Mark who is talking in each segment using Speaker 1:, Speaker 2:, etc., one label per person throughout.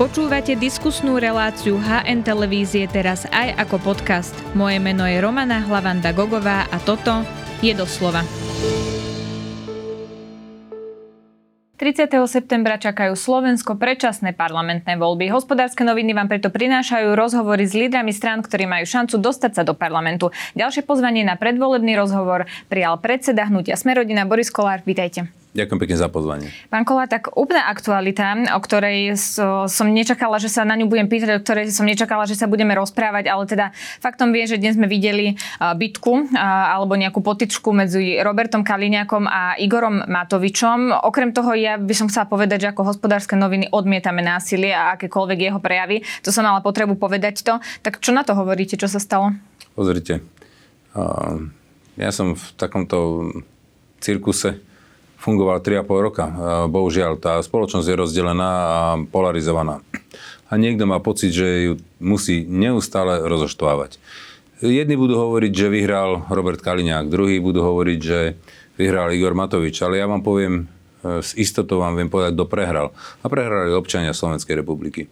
Speaker 1: Počúvate diskusnú reláciu HN Televízie teraz aj ako podcast. Moje meno je Romana Hlavanda Gogová a toto je doslova. 30. septembra čakajú Slovensko predčasné parlamentné voľby. Hospodárske noviny vám preto prinášajú rozhovory s lídrami strán, ktorí majú šancu dostať sa do parlamentu. Ďalšie pozvanie na predvolebný rozhovor prijal predseda hnutia Smerodina Boris Kolár. Vítajte.
Speaker 2: Ďakujem pekne za pozvanie.
Speaker 1: Pán Kola, tak úplná aktualita, o ktorej so, som nečakala, že sa na ňu budem pýtať, o ktorej som nečakala, že sa budeme rozprávať, ale teda faktom vie, že dnes sme videli bitku alebo nejakú potičku medzi Robertom Kaliňakom a Igorom Matovičom. Okrem toho ja by som chcela povedať, že ako hospodárske noviny odmietame násilie a akékoľvek jeho prejavy. To som mala potrebu povedať to. Tak čo na to hovoríte, čo sa stalo?
Speaker 2: Pozrite, ja som v takomto cirkuse fungoval 3,5 roka. Bohužiaľ, tá spoločnosť je rozdelená a polarizovaná. A niekto má pocit, že ju musí neustále rozoštvávať. Jedni budú hovoriť, že vyhral Robert Kaliňák, druhí budú hovoriť, že vyhral Igor Matovič, ale ja vám poviem, e, s istotou vám viem povedať, kto prehral. A prehrali občania Slovenskej republiky.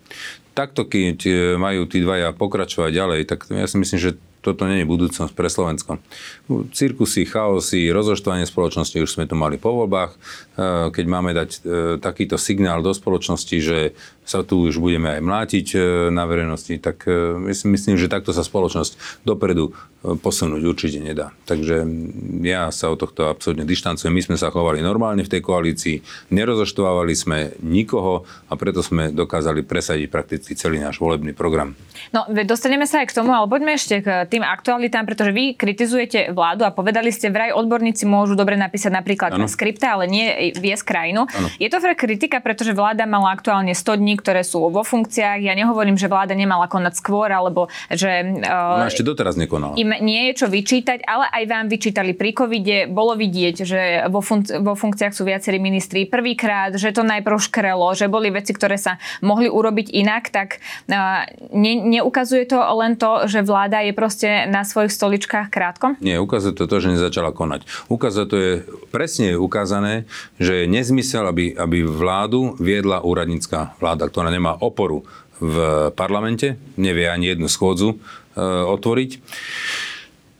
Speaker 2: Takto, keď e, majú tí dvaja pokračovať ďalej, tak ja si myslím, že toto nie je budúcnosť pre Slovensko. Cirkusy, chaosy, rozoštvanie spoločnosti už sme tu mali po voľbách. E, keď máme dať e, takýto signál do spoločnosti, že sa tu už budeme aj mlátiť e, na verejnosti, tak myslím, že takto sa spoločnosť dopredu posunúť určite nedá. Takže ja sa od tohto absolútne dištancujem. My sme sa chovali normálne v tej koalícii, nerozoštvávali sme nikoho a preto sme dokázali presadiť prakticky celý náš volebný program.
Speaker 1: No, dostaneme sa aj k tomu, ale poďme ešte k tým aktualitám, pretože vy kritizujete vládu a povedali ste, vraj odborníci môžu dobre napísať napríklad ano. skripta, ale nie viesť krajinu. Ano. Je to kritika, pretože vláda mala aktuálne 100 dní, ktoré sú vo funkciách. Ja nehovorím, že vláda nemala konať skôr, alebo že...
Speaker 2: Uh, no ešte doteraz nekonala.
Speaker 1: Im nie je čo vyčítať, ale aj vám vyčítali pri covide. Bolo vidieť, že vo, fun- vo funkciách sú viacerí ministri prvýkrát, že to najprv škrelo, že boli veci, ktoré sa mohli urobiť inak, tak uh, ne, neukazuje to len to, že vláda je proste na svojich stoličkách krátko?
Speaker 2: Nie, ukazuje to to, že nezačala konať. Ukazuje to je presne ukázané, že je nezmysel, aby, aby vládu viedla úradnícká vláda, ktorá nemá oporu v parlamente, nevie ani jednu schôdzu e, otvoriť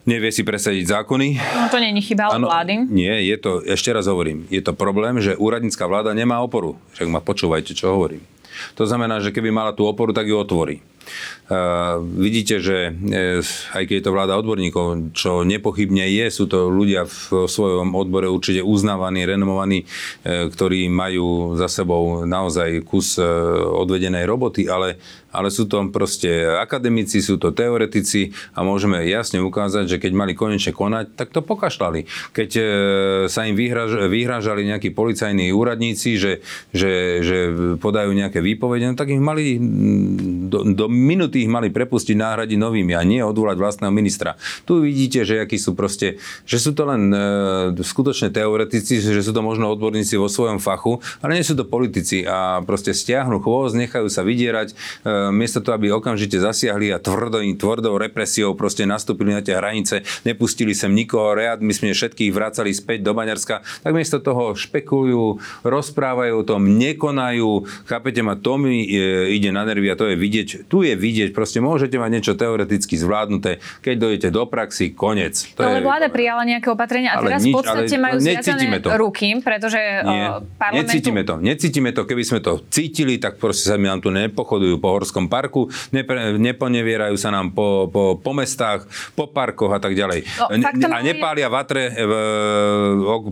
Speaker 2: nevie si presadiť zákony.
Speaker 1: No to nie je chyba vlády.
Speaker 2: Nie, je to, ešte raz hovorím, je to problém, že úradnícká vláda nemá oporu. Však ma počúvajte, čo hovorím. To znamená, že keby mala tú oporu, tak ju otvorí. Vidíte, že e, aj keď je to vláda odborníkov, čo nepochybne je, sú to ľudia v svojom odbore určite uznávaní, renomovaní, e, ktorí majú za sebou naozaj kus e, odvedenej roboty, ale, ale sú to proste akademici, sú to teoretici a môžeme jasne ukázať, že keď mali konečne konať, tak to pokašľali. Keď sa im vyhraž, vyhražali nejakí policajní úradníci, že, že, že podajú nejaké výpovede, no tak ich mali do, do minúty ich mali prepustiť, náhradiť novými a nie odvolať vlastného ministra. Tu vidíte, že akí sú proste, že sú to len e, skutočne teoretici, že sú to možno odborníci vo svojom fachu, ale nie sú to politici a proste stiahnu chvost, nechajú sa vydierať, e, miesto toho, aby okamžite zasiahli a tvrdo, tvrdou represiou proste nastúpili na tie hranice, nepustili sem nikoho, my sme všetkých vracali späť do Maďarska, tak miesto toho špekulujú, rozprávajú o tom, nekonajú, chápete ma, to mi e, ide na nervy a to je vidieť, tu je vidieť, proste môžete mať niečo teoreticky zvládnuté, keď dojdete do praxi, koniec.
Speaker 1: To ale je... vláda prijala nejaké opatrenia a teraz nič, v podstate majú zviazané to. ruky, pretože Nie, parlamentu...
Speaker 2: Necítime to, necítime to. Keby sme to cítili, tak proste sa mi nám tu nepochodujú po Horskom parku, nepre, neponevierajú sa nám po, po, po mestách, po parkoch a tak ďalej. No, a nepália je... vatre v,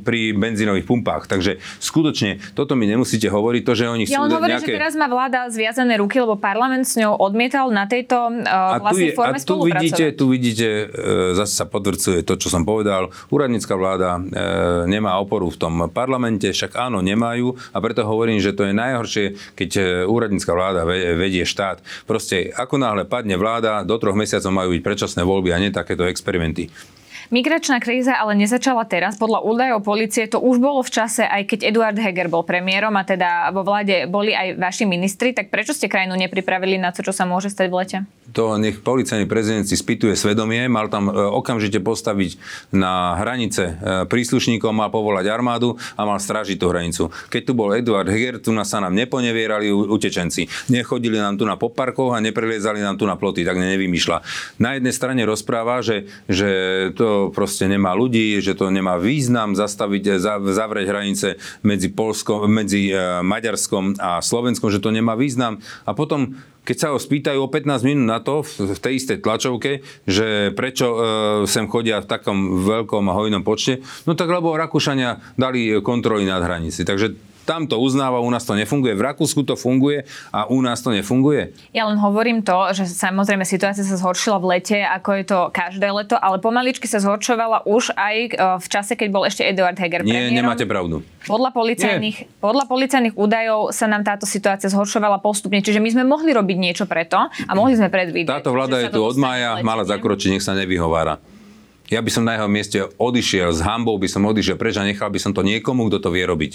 Speaker 2: pri benzínových pumpách. Takže skutočne, toto mi nemusíte hovoriť, to, že oni
Speaker 1: ja chcú hovorím, nejaké... že teraz má vláda zviazané ruky, lebo parlament s ňou odmieta odmietal na tejto uh, vlastnej forme
Speaker 2: a tu vidíte, tu vidíte, uh, zase sa podvrcuje to, čo som povedal. Úradnícka vláda uh, nemá oporu v tom parlamente, však áno, nemajú a preto hovorím, že to je najhoršie, keď uh, úradnícka vláda vedie štát. Proste ako náhle padne vláda, do troch mesiacov majú byť predčasné voľby a nie takéto experimenty.
Speaker 1: Migračná kríza ale nezačala teraz. Podľa údajov policie to už bolo v čase, aj keď Eduard Heger bol premiérom a teda vo vláde boli aj vaši ministri, tak prečo ste krajinu nepripravili na to, čo sa môže stať v lete?
Speaker 2: To nech policajný prezident si spýtuje svedomie, mal tam e, okamžite postaviť na hranice e, príslušníkov, mal povolať armádu a mal strážiť tú hranicu. Keď tu bol Eduard Heger, tu nás sa nám neponevierali utečenci. Nechodili nám tu na poparkoch a nepreliezali nám tu na ploty, tak nevymýšľa. Na jednej strane rozpráva, že, že to proste nemá ľudí, že to nemá význam zastaviť, e, zavrieť hranice medzi, Polskom, medzi Maďarskom a Slovenskom, že to nemá význam. A potom keď sa ho spýtajú o 15 minút na to v tej istej tlačovke, že prečo e, sem chodia v takom veľkom a hojnom počte, no tak lebo Rakúšania dali kontroly nad hranici. Takže tam to uznáva, u nás to nefunguje. V Rakúsku to funguje a u nás to nefunguje.
Speaker 1: Ja len hovorím to, že samozrejme situácia sa zhoršila v lete, ako je to každé leto, ale pomaličky sa zhoršovala už aj e, v čase, keď bol ešte Eduard Heger
Speaker 2: Nie, premiérom. nemáte pravdu.
Speaker 1: Podľa policajných, podľa policajných údajov sa nám táto situácia zhoršovala postupne, čiže my sme mohli robiť niečo preto a mohli sme predvídať.
Speaker 2: Táto vláda je tu od mája, mala zakročiť, nech sa nevyhovára. Ja by som na jeho mieste odišiel, s hambou by som odišiel preč a nechal by som to niekomu, kto to vie robiť.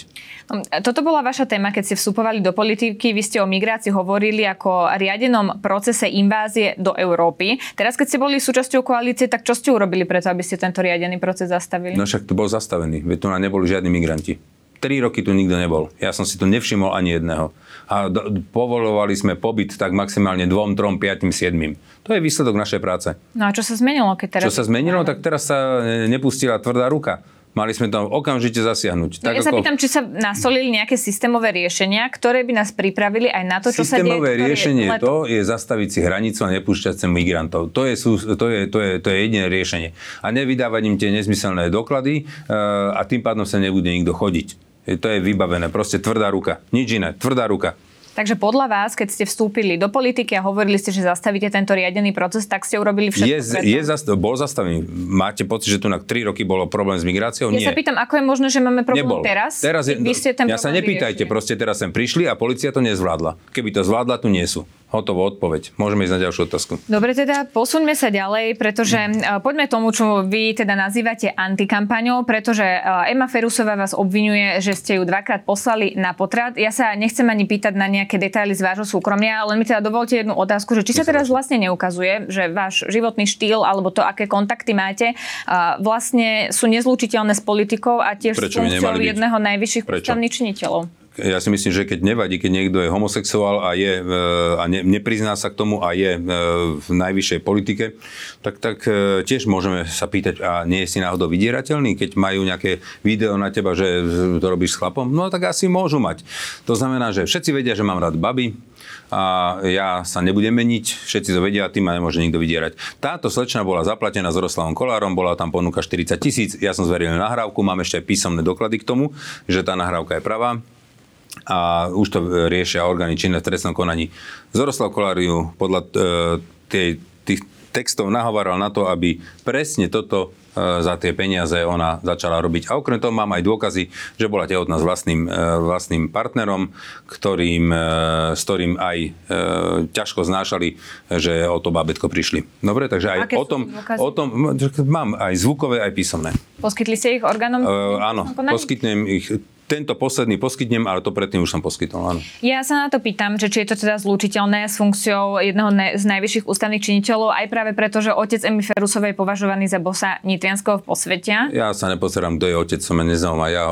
Speaker 1: No, toto bola vaša téma, keď ste vstupovali do politiky. Vy ste o migrácii hovorili ako riadenom procese invázie do Európy. Teraz, keď ste boli súčasťou koalície, tak čo ste urobili preto, aby ste tento riadený proces zastavili?
Speaker 2: No však to bol zastavený, veď tu neboli žiadni migranti. Tri roky tu nikto nebol. Ja som si to nevšimol ani jedného. A do, povolovali sme pobyt tak maximálne dvom, trom, piatim, siedmim. To je výsledok našej práce.
Speaker 1: No a čo sa zmenilo, keď teraz...
Speaker 2: Čo sa zmenilo, tak teraz sa nepustila tvrdá ruka. Mali sme tam okamžite zasiahnuť.
Speaker 1: No, tak ja ako... sa pýtam, či sa nasolili nejaké systémové riešenia, ktoré by nás pripravili aj na to, čo
Speaker 2: sa deje. Systémové riešenie
Speaker 1: je
Speaker 2: to je zastaviť si hranicu a nepúšťať sa migrantov. To je, to, je, to, je, to je jediné riešenie. A nevydávať im tie nezmyselné doklady uh, a tým pádom sa nebude nikto chodiť. To je vybavené, proste tvrdá ruka. Nič iné, tvrdá ruka.
Speaker 1: Takže podľa vás, keď ste vstúpili do politiky a hovorili ste, že zastavíte tento riadený proces, tak ste urobili všetko
Speaker 2: je, je zast- Bol zastavený. Máte pocit, že tu na 3 roky bolo problém s migráciou?
Speaker 1: Ja
Speaker 2: Nie.
Speaker 1: sa pýtam, ako je možné, že máme problém Nebol. teraz?
Speaker 2: teraz je, Vy ste ten ja sa nepýtajte, vyriešili. proste teraz sem prišli a policia to nezvládla. Keby to zvládla, tu nie sú. Hotovo, odpoveď. Môžeme ísť na ďalšiu otázku.
Speaker 1: Dobre, teda posuňme sa ďalej, pretože uh, poďme tomu, čo vy teda nazývate antikampaňou, pretože Ema Ferusová vás obvinuje, že ste ju dvakrát poslali na potrat. Ja sa nechcem ani pýtať na nejaké detaily z vášho súkromia, len mi teda dovolte jednu otázku, že či sa teraz vlastne neukazuje, že váš životný štýl alebo to, aké kontakty máte, uh, vlastne sú nezlúčiteľné s politikou a tiež s funkciou jedného najvyšších ústavných činiteľov
Speaker 2: ja si myslím, že keď nevadí, keď niekto je homosexuál a, je, e, a ne, neprizná sa k tomu a je e, v najvyššej politike, tak, tak e, tiež môžeme sa pýtať, a nie je si náhodou vydierateľný, keď majú nejaké video na teba, že to robíš s chlapom? No tak asi môžu mať. To znamená, že všetci vedia, že mám rád baby, a ja sa nebudem meniť, všetci to vedia tým ma nemôže nikto vydierať. Táto slečna bola zaplatená s Roslavom Kolárom, bola tam ponuka 40 tisíc, ja som zveril nahrávku, mám ešte aj písomné doklady k tomu, že tá nahrávka je pravá a už to riešia orgány činné v trestnom konaní. Zoroslav Koláriu podľa e, tej, tých textov nahovaral na to, aby presne toto e, za tie peniaze ona začala robiť. A okrem toho mám aj dôkazy, že bola tehotná s vlastným, e, vlastným partnerom, ktorým, s ktorým aj ťažko znášali, že o to bábetko prišli. Dobre, takže aj o tom, o tom mám aj zvukové, aj písomné.
Speaker 1: Poskytli ste ich orgánom?
Speaker 2: Uh, áno, poskytnem ich tento posledný poskytnem, ale to predtým už som poskytol, áno.
Speaker 1: Ja sa na to pýtam, že či je to teda zlúčiteľné s funkciou jedného z najvyšších ústavných činiteľov, aj práve preto, že otec Emi Ferusovej je považovaný za bosa Nitrianského posvetia.
Speaker 2: Ja sa nepozerám, kto je otec, som ja nezaujíma. Ja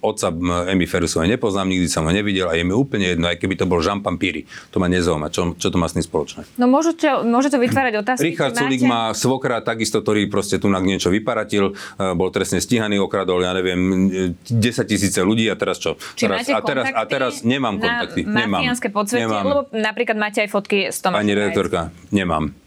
Speaker 2: otca Emi Ferusovej nepoznám, nikdy som ho nevidel a je mi úplne jedno, aj keby to bol Jean Pampíry. To ma nezaujíma. Čo, čo to má s tým spoločné?
Speaker 1: No môžete, môže to vytvárať otázky.
Speaker 2: Richard Sulik má svokra takisto, ktorý proste tu na niečo vyparatil, e, bol trestne stíhaný, okradol, ja neviem, 10 tisíce ľudí a teraz čo?
Speaker 1: Či
Speaker 2: teraz,
Speaker 1: a,
Speaker 2: teraz, a teraz nemám kontakty.
Speaker 1: Na nemám. podsvetie, nemám. lebo napríklad máte aj fotky s Tomášom
Speaker 2: Pani redaktorka, nemám.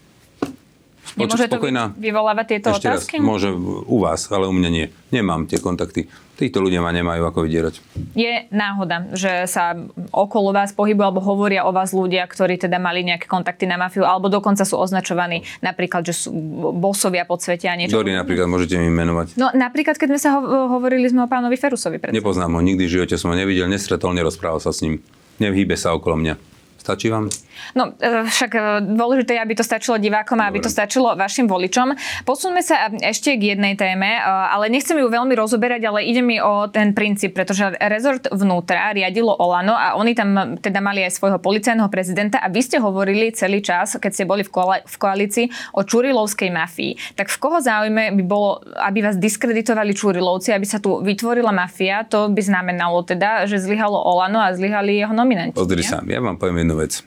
Speaker 1: Nemôže to vyvolávať tieto
Speaker 2: Ešte
Speaker 1: otázky?
Speaker 2: Raz, môže u vás, ale u mňa nie. Nemám tie kontakty. Títo ľudia ma nemajú ako vydierať.
Speaker 1: Je náhoda, že sa okolo vás pohybujú alebo hovoria o vás ľudia, ktorí teda mali nejaké kontakty na mafiu, alebo dokonca sú označovaní napríklad, že sú bosovia podsvetia a niečo.
Speaker 2: Ktorí napríklad môžete mi menovať?
Speaker 1: No napríklad, keď sme sa ho- hovorili sme o pánovi Ferusovi.
Speaker 2: Predsa. Nepoznám ho, nikdy v živote som ho nevidel, nestretol, nerozprával sa s ním. Nevhýbe sa okolo mňa. Stačí vám?
Speaker 1: No, e, však e, dôležité je, aby to stačilo divákom a aby to stačilo vašim voličom. Posuňme sa ešte k jednej téme, e, ale nechcem ju veľmi rozoberať, ale ide mi o ten princíp, pretože rezort vnútra riadilo Olano a oni tam teda mali aj svojho policajného prezidenta a vy ste hovorili celý čas, keď ste boli v koalícii o Čurilovskej mafii. Tak v koho záujme by bolo, aby vás diskreditovali Čurilovci, aby sa tu vytvorila mafia, to by znamenalo teda, že zlyhalo Olano a zlyhali jeho nominanti.
Speaker 2: Pozri sa, ja vám poviem jednu vec.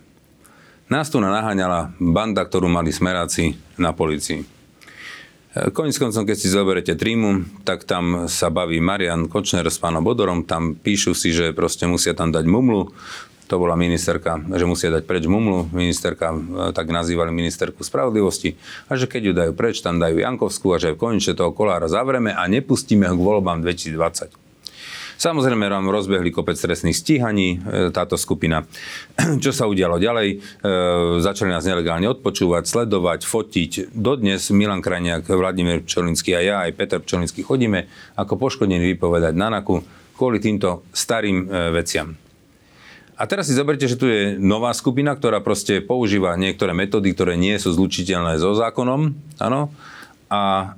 Speaker 2: Nás tu naháňala banda, ktorú mali smeráci na policii. Koniec koncom, keď si zoberete Trímu, tak tam sa baví Marian Kočner s pánom Bodorom, tam píšu si, že proste musia tam dať mumlu, to bola ministerka, že musia dať preč mumlu, ministerka, tak nazývali ministerku spravodlivosti, a že keď ju dajú preč, tam dajú Jankovskú a že konečne toho kolára zavreme a nepustíme ho k voľbám 2020. Samozrejme vám rozbehli kopec trestných stíhaní e, táto skupina. Čo sa udialo ďalej? E, začali nás nelegálne odpočúvať, sledovať, fotiť. Dodnes Milan Krajniak, Vladimír Pčolinský a ja, aj Peter Pčolinský chodíme ako poškodení vypovedať na NAKU kvôli týmto starým e, veciam. A teraz si zoberte, že tu je nová skupina, ktorá proste používa niektoré metódy, ktoré nie sú zlučiteľné so zákonom. Áno. A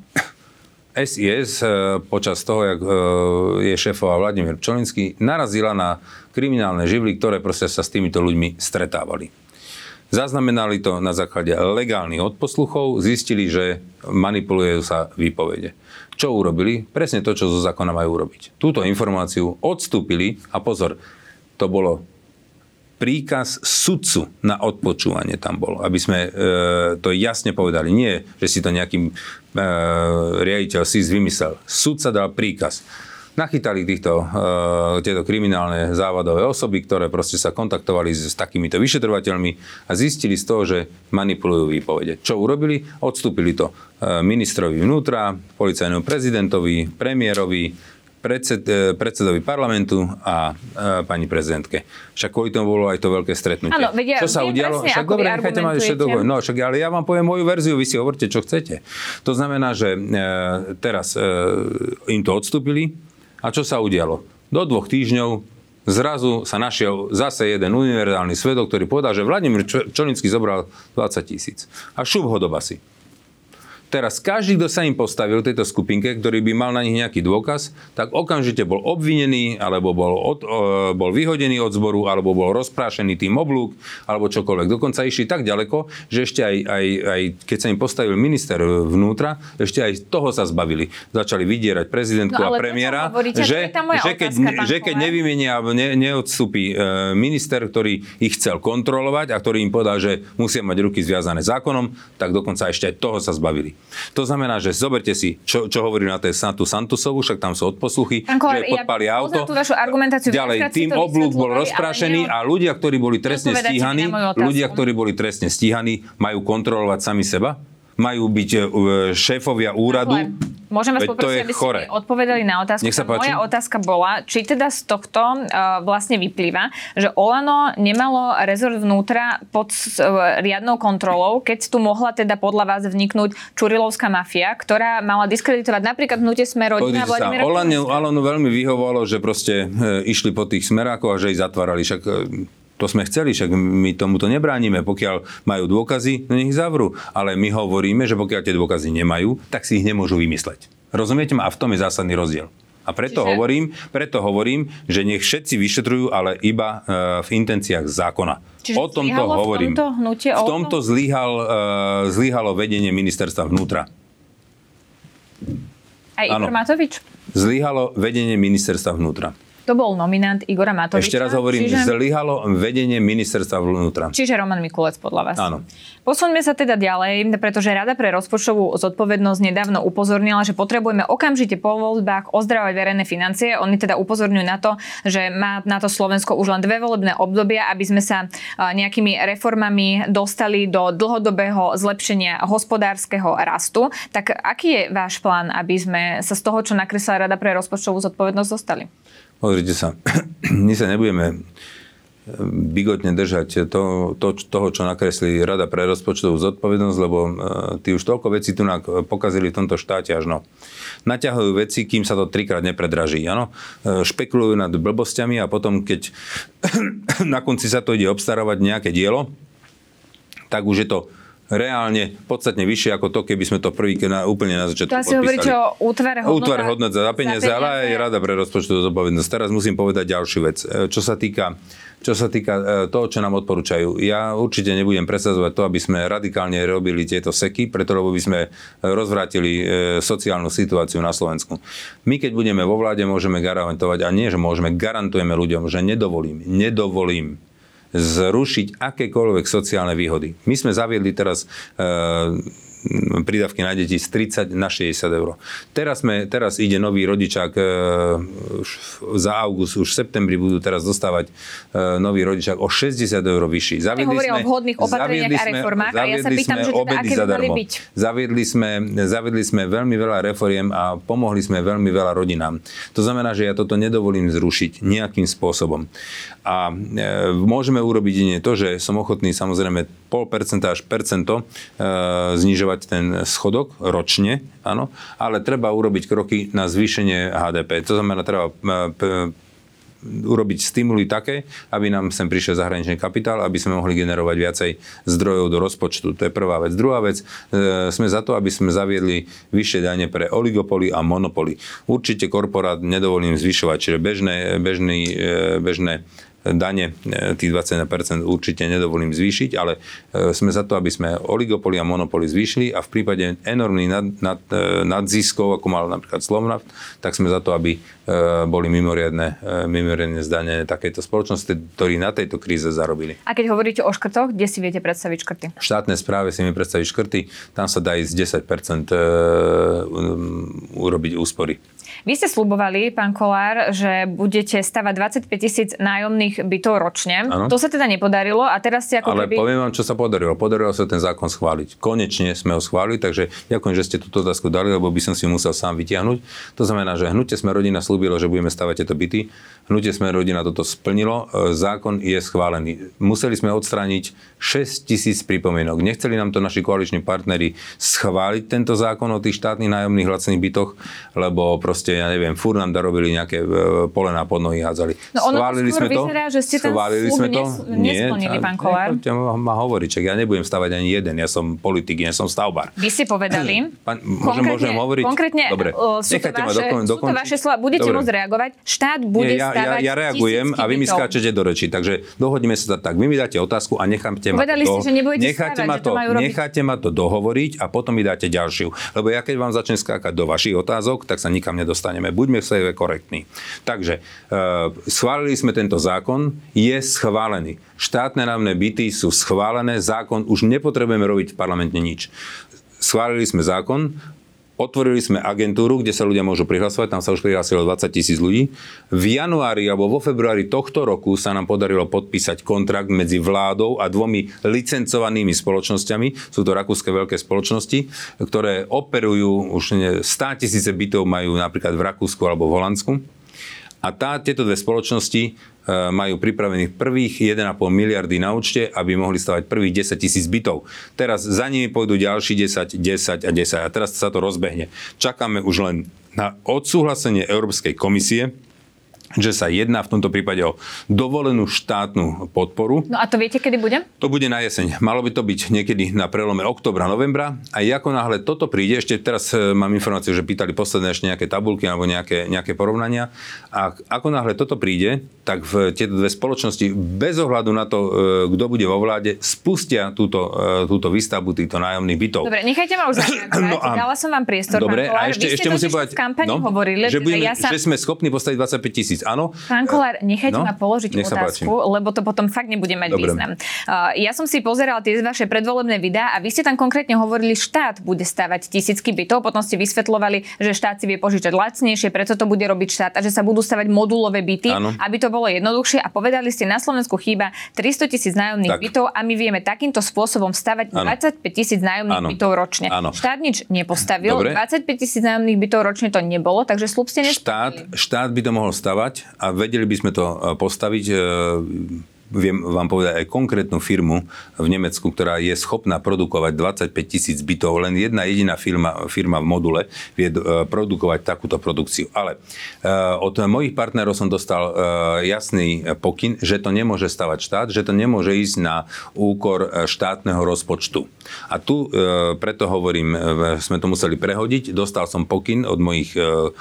Speaker 2: SIS e, počas toho, jak e, je šéfová Vladimír Pčolinský, narazila na kriminálne živly, ktoré proste sa s týmito ľuďmi stretávali. Zaznamenali to na základe legálnych odposluchov, zistili, že manipulujú sa výpovede. Čo urobili? Presne to, čo zo zákona majú urobiť. Túto informáciu odstúpili a pozor, to bolo príkaz sudcu na odpočúvanie tam bol, aby sme e, to jasne povedali. Nie, že si to nejaký e, riaditeľ SIS vymyslel. Sudca dal príkaz. Nachytali týchto, e, tieto kriminálne závadové osoby, ktoré proste sa kontaktovali s, s takýmito vyšetrovateľmi a zistili z toho, že manipulujú výpovede. Čo urobili? Odstúpili to e, ministrovi vnútra, policajnému prezidentovi, premiérovi, predsed, e, predsedovi parlamentu a e, pani prezidentke. Však kvôli tomu bolo aj to veľké stretnutie.
Speaker 1: Ano, vedia,
Speaker 2: čo sa udialo? Však dobre, nechajte ma ešte dohovor. No, však, ale ja vám poviem moju verziu, vy si hovorte, čo chcete. To znamená, že e, teraz e, im to odstúpili a čo sa udialo? Do dvoch týždňov zrazu sa našiel zase jeden univerzálny svedok, ktorý povedal, že Vladimír Čolinský zobral 20 tisíc. A šup ho do basy. Teraz každý, kto sa im postavil tejto skupinke, ktorý by mal na nich nejaký dôkaz, tak okamžite bol obvinený, alebo bol, od, bol vyhodený od zboru, alebo bol rozprášený tým oblúk, alebo čokoľvek. Dokonca išli tak ďaleko, že ešte aj, aj, aj keď sa im postavil minister vnútra, ešte aj toho sa zbavili. Začali vydierať prezidentku no, a premiéra, hovoríte, že, že, keď, že keď nevymenia, ne, neodstúpi e, minister, ktorý ich chcel kontrolovať a ktorý im povedal, že musia mať ruky zviazané zákonom, tak dokonca ešte aj toho sa zbavili. To znamená, že zoberte si, čo, čo hovorí na tej Santu Santusovu, však tam sú odposluchy, Anko, že podpali ja auto.
Speaker 1: Tú vašu argumentáciu,
Speaker 2: ďalej, tým oblúk bol rozprášený a ľudia, ktorí boli trestne stíhaní, ľudia, ktorí boli trestne stíhaní, majú kontrolovať sami seba? Majú byť e, šéfovia úradu.
Speaker 1: Môžem vás poprosiť, aby ste mi odpovedali na otázku.
Speaker 2: Nech sa páči.
Speaker 1: Moja otázka bola, či teda z tohto uh, vlastne vyplýva, že Olano nemalo rezort vnútra pod uh, riadnou kontrolou, keď tu mohla teda podľa vás vniknúť Čurilovská mafia, ktorá mala diskreditovať napríklad hnutie Smer rodina
Speaker 2: Vladimíra Olano, Olano veľmi vyhovovalo, že proste uh, išli po tých smerákoch a že ich zatvárali. Však uh, to sme chceli, však my tomuto nebránime. Pokiaľ majú dôkazy, no nech zavrú. Ale my hovoríme, že pokiaľ tie dôkazy nemajú, tak si ich nemôžu vymysleť. Rozumiete ma? A v tom je zásadný rozdiel. A preto, Čiže... hovorím, preto hovorím, že nech všetci vyšetrujú, ale iba e, v intenciách zákona.
Speaker 1: Čiže
Speaker 2: o tomto hovorím.
Speaker 1: V tomto, hnutie,
Speaker 2: v tomto zlyhal, e, zlyhalo vedenie ministerstva vnútra.
Speaker 1: Aj Igor Matovič?
Speaker 2: Zlyhalo vedenie ministerstva vnútra.
Speaker 1: To bol nominant Igora Matoviča.
Speaker 2: Ešte raz hovorím, čiže... zlyhalo vedenie ministerstva vnútra.
Speaker 1: Čiže Roman Mikulec podľa vás.
Speaker 2: Áno.
Speaker 1: Posuňme sa teda ďalej, pretože Rada pre rozpočtovú zodpovednosť nedávno upozornila, že potrebujeme okamžite po voľbách ozdravať verejné financie. Oni teda upozorňujú na to, že má na to Slovensko už len dve volebné obdobia, aby sme sa nejakými reformami dostali do dlhodobého zlepšenia hospodárskeho rastu. Tak aký je váš plán, aby sme sa z toho, čo nakreslila Rada pre rozpočtovú zodpovednosť, dostali?
Speaker 2: Pozrite sa, my sa nebudeme bigotne držať to, to, toho, čo nakreslí Rada pre rozpočtovú zodpovednosť, lebo e, tí už toľko vecí tu pokazili v tomto štáte až no. Naťahujú veci, kým sa to trikrát nepredraží. Ano? E, špekulujú nad blbosťami a potom, keď na konci sa to ide obstarávať nejaké dielo, tak už je to reálne podstatne vyššie ako to, keby sme to prvý na, úplne na začiatku
Speaker 1: To asi hovoríte o útvare hodnota.
Speaker 2: Útvar hodnot za peniaze, ale aj Rada pre rozpočtovú zodpovednosť. Teraz musím povedať ďalšiu vec. E, čo sa týka čo sa týka e, toho, čo nám odporúčajú. Ja určite nebudem presadzovať to, aby sme radikálne robili tieto seky, preto lebo by sme rozvrátili e, sociálnu situáciu na Slovensku. My, keď budeme vo vláde, môžeme garantovať, a nie, že môžeme, garantujeme ľuďom, že nedovolím, nedovolím zrušiť akékoľvek sociálne výhody. My sme zaviedli teraz e, prídavky na deti z 30 na 60 eur. Teraz, sme, teraz ide nový rodičák e, za august, už v septembri budú teraz dostávať e, nový rodičák o 60 eur vyšší.
Speaker 1: Zaviedli sme, o vhodných opatreniach a reformách a ja sa pýtam, že teda aké mali byť.
Speaker 2: Zaviedli sme, zaviedli sme veľmi veľa reforiem a pomohli sme veľmi veľa rodinám. To znamená, že ja toto nedovolím zrušiť nejakým spôsobom. A e, môžeme urobiť iné to, že som ochotný samozrejme 0,5% až percento e, znižovať ten schodok ročne, áno, ale treba urobiť kroky na zvýšenie HDP. To znamená, treba e, urobiť stimuly také, aby nám sem prišiel zahraničný kapitál, aby sme mohli generovať viacej zdrojov do rozpočtu. To je prvá vec. Druhá vec, e, sme za to, aby sme zaviedli vyššie dane pre oligopoly a monopoly. Určite korporát nedovolím zvyšovať, čiže bežné, bežný, bežné dane, e, tých 21% určite nedovolím zvýšiť, ale e, sme za to, aby sme oligopoly a monopoly zvýšili a v prípade enormných nad, nad, e, nadziskov, ako mal napríklad Slovnaft, tak sme za to, aby boli mimoriadne, mimoriadne zdane takéto spoločnosti, ktorí na tejto kríze zarobili.
Speaker 1: A keď hovoríte o škrtoch, kde si viete predstaviť škrty?
Speaker 2: V štátnej správe si mi predstaviť škrty, tam sa dá ísť 10% urobiť úspory.
Speaker 1: Vy ste slubovali, pán Kolár, že budete stavať 25 tisíc nájomných bytov ročne. Ano. To sa teda nepodarilo a teraz ste ako
Speaker 2: Ale
Speaker 1: keby...
Speaker 2: poviem vám, čo sa podarilo. Podarilo sa ten zákon schváliť. Konečne sme ho schválili, takže ďakujem, že ste túto otázku dali, lebo by som si musel sám vytiahnuť. To znamená, že hnutie sme rodina slúbilo, že budeme stavať tieto byty. Hnutie sme rodina toto splnilo. E, zákon je schválený. Museli sme odstrániť 6 tisíc pripomienok. Nechceli nám to naši koaliční partnery schváliť tento zákon o tých štátnych nájomných lacných bytoch, lebo proste ja neviem, fur nám darobili nejaké e, polená pod nohy hádzali.
Speaker 1: No ono Schválili sme to? Vyzerá, že ste Schválili sme to? nesplnili, pán Kolár.
Speaker 2: ma hovoriť, čak ja nebudem stavať ani jeden, ja som politik, ja som stavbar.
Speaker 1: Vy ste povedali,
Speaker 2: pán, môžem, môžem hovoriť?
Speaker 1: Konkrétne, Dobre. sú, to vaše, dokon, sú to vaše slova, budete Dobre. môcť reagovať, štát bude Nie, ja, stavať
Speaker 2: ja, ja reagujem a vy mi skáčete do reči, takže dohodíme sa tak. Vy mi dáte otázku a necháte ma
Speaker 1: Povedali
Speaker 2: to,
Speaker 1: ste, že nebudete necháte stavať,
Speaker 2: ma to, necháte ma to dohovoriť a potom mi dáte ďalšiu. Lebo ja keď vám začnem skákať do vašich otázok, tak sa nikam nedostaneme. Buďme sa sebe korektní. Takže e, schválili sme tento zákon, je schválený. Štátne nájomné byty sú schválené, zákon už nepotrebujeme robiť v parlamente nič. Schválili sme zákon, Otvorili sme agentúru, kde sa ľudia môžu prihlasovať, tam sa už prihlásilo 20 tisíc ľudí. V januári alebo vo februári tohto roku sa nám podarilo podpísať kontrakt medzi vládou a dvomi licencovanými spoločnosťami. Sú to rakúske veľké spoločnosti, ktoré operujú už 100 tisíce bytov majú napríklad v Rakúsku alebo v Holandsku. A tá, tieto dve spoločnosti E, majú pripravených prvých 1,5 miliardy na účte, aby mohli stavať prvých 10 tisíc bytov. Teraz za nimi pôjdu ďalší 10, 10 a 10 a teraz sa to rozbehne. Čakáme už len na odsúhlasenie Európskej komisie, že sa jedná v tomto prípade o dovolenú štátnu podporu.
Speaker 1: No a to viete, kedy bude?
Speaker 2: To bude na jeseň. Malo by to byť niekedy na prelome oktobra, novembra. A ako náhle toto príde, ešte teraz e, mám informáciu, že pýtali posledné ešte nejaké tabulky alebo nejaké, nejaké porovnania. A ako náhle toto príde, tak v tieto dve spoločnosti bez ohľadu na to, e, kto bude vo vláde, spustia túto, e, túto výstavbu týchto nájomných bytov.
Speaker 1: Dobre, nechajte ma už no a... Dala som vám priestor.
Speaker 2: Dobre, a ešte, ešte musím povedať,
Speaker 1: v no, hovorili,
Speaker 2: že, budeme, ja sa... že sme schopní postaviť 25 tisíc áno.
Speaker 1: Pán Kolár, nechajte no, ma položiť otázku, lebo to potom fakt nebude mať Dobre. význam. Uh, ja som si pozeral tie vaše predvolebné videá a vy ste tam konkrétne hovorili, štát bude stavať tisícky bytov, potom ste vysvetlovali, že štát si vie požičať lacnejšie, preto to bude robiť štát a že sa budú stavať modulové byty, ano. aby to bolo jednoduchšie a povedali ste, na Slovensku chýba 300 tisíc nájomných tak. bytov a my vieme takýmto spôsobom stavať ano. 25 tisíc nájomných ano. bytov ročne. Ano. Štát nič nepostavil, Dobre. 25 tisíc nájomných bytov ročne to nebolo, takže slúb ste
Speaker 2: štát, štát by to mohol stavať a vedeli by sme to e, postaviť. Viem vám povedať aj konkrétnu firmu v Nemecku, ktorá je schopná produkovať 25 tisíc bytov. Len jedna jediná firma, firma v module vie uh, produkovať takúto produkciu. Ale uh, od mojich partnerov som dostal uh, jasný pokyn, že to nemôže stavať štát, že to nemôže ísť na úkor štátneho rozpočtu. A tu preto hovorím, sme to museli prehodiť. Dostal som pokyn od mojich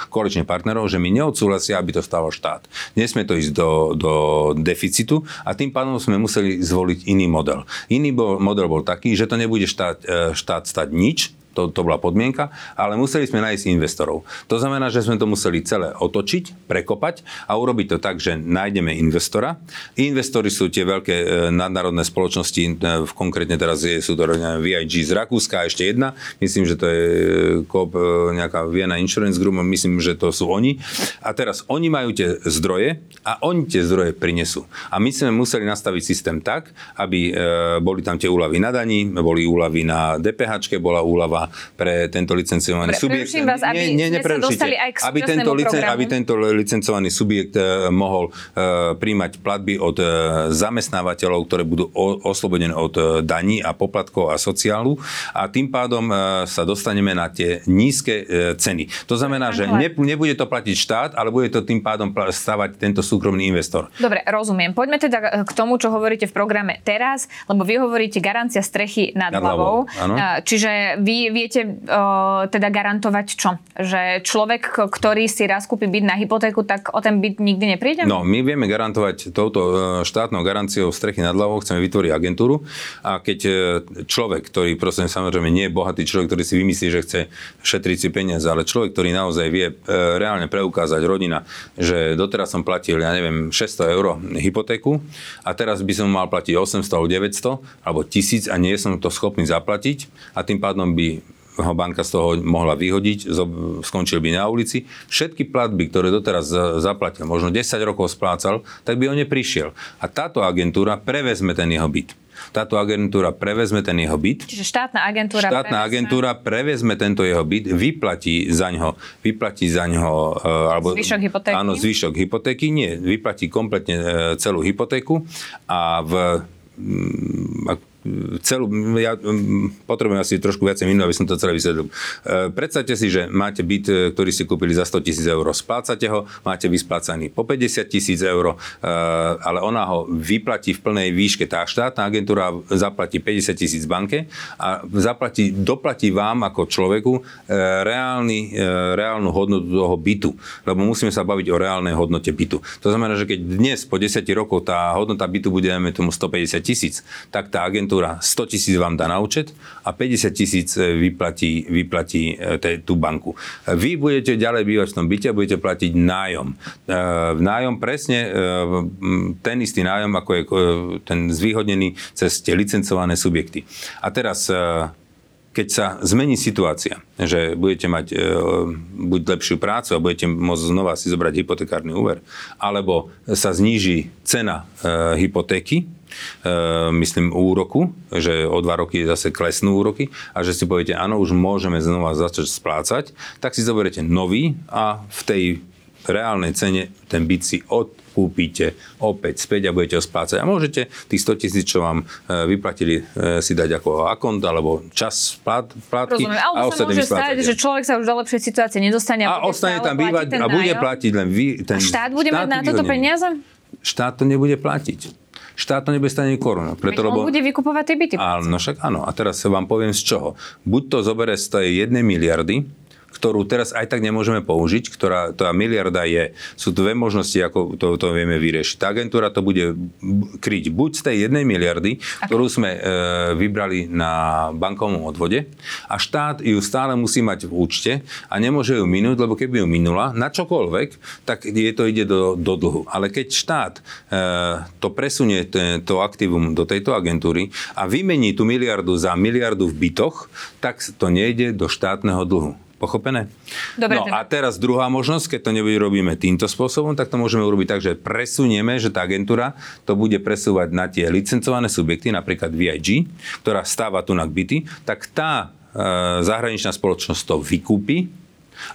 Speaker 2: koaličných partnerov, že mi neodsúhlasia, aby to stalo štát. Nesmie to ísť do, do deficitu a tým pádom sme museli zvoliť iný model. Iný bol, model bol taký, že to nebude štát, e, štát stať nič, to, to bola podmienka, ale museli sme nájsť investorov. To znamená, že sme to museli celé otočiť, prekopať a urobiť to tak, že nájdeme investora. Investori sú tie veľké e, nadnárodné spoločnosti, e, konkrétne teraz je, sú to VIG z Rakúska a ešte jedna, myslím, že to je Coop, nejaká Vienna Insurance Group, myslím, že to sú oni. A teraz oni majú tie zdroje a oni tie zdroje prinesú. A my sme museli nastaviť systém tak, aby boli tam tie úlavy na daní, boli úlavy na DPH, bola úlava pre tento licenciovaný
Speaker 1: Pre,
Speaker 2: subjekt.
Speaker 1: Vás, aby sme sa dostali aj k
Speaker 2: aby tento, licen, aby tento licencovaný subjekt uh, mohol uh, príjmať platby od uh, zamestnávateľov, ktoré budú o, oslobodené od uh, daní a poplatkov a sociálu a tým pádom uh, sa dostaneme na tie nízke uh, ceny. To znamená, že ne, nebude to platiť štát, ale bude to tým pádom stavať tento súkromný investor.
Speaker 1: Dobre, rozumiem. Poďme teda k tomu, čo hovoríte v programe teraz, lebo vy hovoríte garancia strechy nad, nad hlavou. hlavou. Čiže vy viete uh, teda garantovať čo? Že človek, ktorý si raz kúpi byt na hypotéku, tak o ten byt nikdy nepríde?
Speaker 2: No, my vieme garantovať touto e, štátnou garanciou strechy nad hlavou, chceme vytvoriť agentúru a keď e, človek, ktorý prosím samozrejme nie je bohatý človek, ktorý si vymyslí, že chce šetriť si peniaze, ale človek, ktorý naozaj vie reálne preukázať rodina, že doteraz som platil, ja neviem, 600 eur hypotéku a teraz by som mal platiť 800 alebo 900 alebo 1000 a nie som to schopný zaplatiť a tým pádom by ho banka z toho mohla vyhodiť, skončil by na ulici. Všetky platby, ktoré doteraz zaplatil, možno 10 rokov splácal, tak by on neprišiel. A táto agentúra prevezme ten jeho byt. Táto agentúra prevezme ten jeho byt.
Speaker 1: Čiže štátna agentúra
Speaker 2: Štátna prevezme... agentúra prevezme tento jeho byt, vyplatí za ňo, vyplatí za ňo,
Speaker 1: e, alebo, zvyšok hypotéky?
Speaker 2: Áno, zvyšok hypotéky, nie, vyplatí kompletne e, celú hypotéku a v celú, ja mm, potrebujem asi trošku viacej minút, aby som to celé vysvetlil. E, predstavte si, že máte byt, e, ktorý ste kúpili za 100 tisíc eur, splácate ho, máte vysplácaný po 50 tisíc eur, e, ale ona ho vyplatí v plnej výške. Tá štátna agentúra zaplatí 50 tisíc banke a zaplatí, doplatí vám ako človeku reálny, reálnu hodnotu toho bytu. Lebo musíme sa baviť o reálnej hodnote bytu. To znamená, že keď dnes po 10 rokov tá hodnota bytu bude, tomu 150 tisíc, tak tá agentúra agentúra 100 tisíc vám dá na účet a 50 tisíc e, vyplatí, vyplatí e, te, tú banku. Vy budete ďalej bývať v tom byte a budete platiť nájom. E, nájom presne ten istý nájom, ako je ten zvýhodnený cez tie licencované subjekty. A teraz keď sa zmení situácia, že budete mať e, buď lepšiu prácu a budete môcť znova si zobrať hypotekárny úver, alebo sa zníži cena e, hypotéky, myslím úroku, že o dva roky zase klesnú úroky a že si poviete, áno, už môžeme znova začať splácať, tak si zoberiete nový a v tej reálnej cene ten byt si odkúpite opäť späť a budete ho splácať. A môžete tých 100 tisíc, čo vám e, vyplatili, e, si dať ako akont alebo čas plát, plátky.
Speaker 1: Rozumiem, ale a sa môže stať, že človek sa už do lepšej situácie nedostane
Speaker 2: a, a ostane tam bývať a bude nájom. platiť len vy.
Speaker 1: Ten a štát bude mať na toto peniaze?
Speaker 2: Štát to nebude platiť štát to nebude stať ani korunu.
Speaker 1: Preto, lebo... on bude vykupovať tie byty.
Speaker 2: Áno, však áno. A teraz sa vám poviem z čoho. Buď to zobere z tej jednej miliardy, ktorú teraz aj tak nemôžeme použiť, ktorá tá miliarda je. Sú dve možnosti, ako to, to vieme vyriešiť. Tá agentúra to bude kryť buď z tej jednej miliardy, ktorú sme e, vybrali na bankovom odvode a štát ju stále musí mať v účte a nemôže ju minúť, lebo keby ju minula na čokoľvek, tak je to ide do, do dlhu. Ale keď štát e, to presunie to aktívum do tejto agentúry a vymení tú miliardu za miliardu v bytoch, tak to nejde do štátneho dlhu. Pochopené?
Speaker 1: Dobre,
Speaker 2: no teda. a teraz druhá možnosť, keď to nebude robíme týmto spôsobom, tak to môžeme urobiť tak, že presunieme, že tá agentúra to bude presúvať na tie licencované subjekty, napríklad VIG, ktorá stáva tu na byty, tak tá e, zahraničná spoločnosť to vykúpi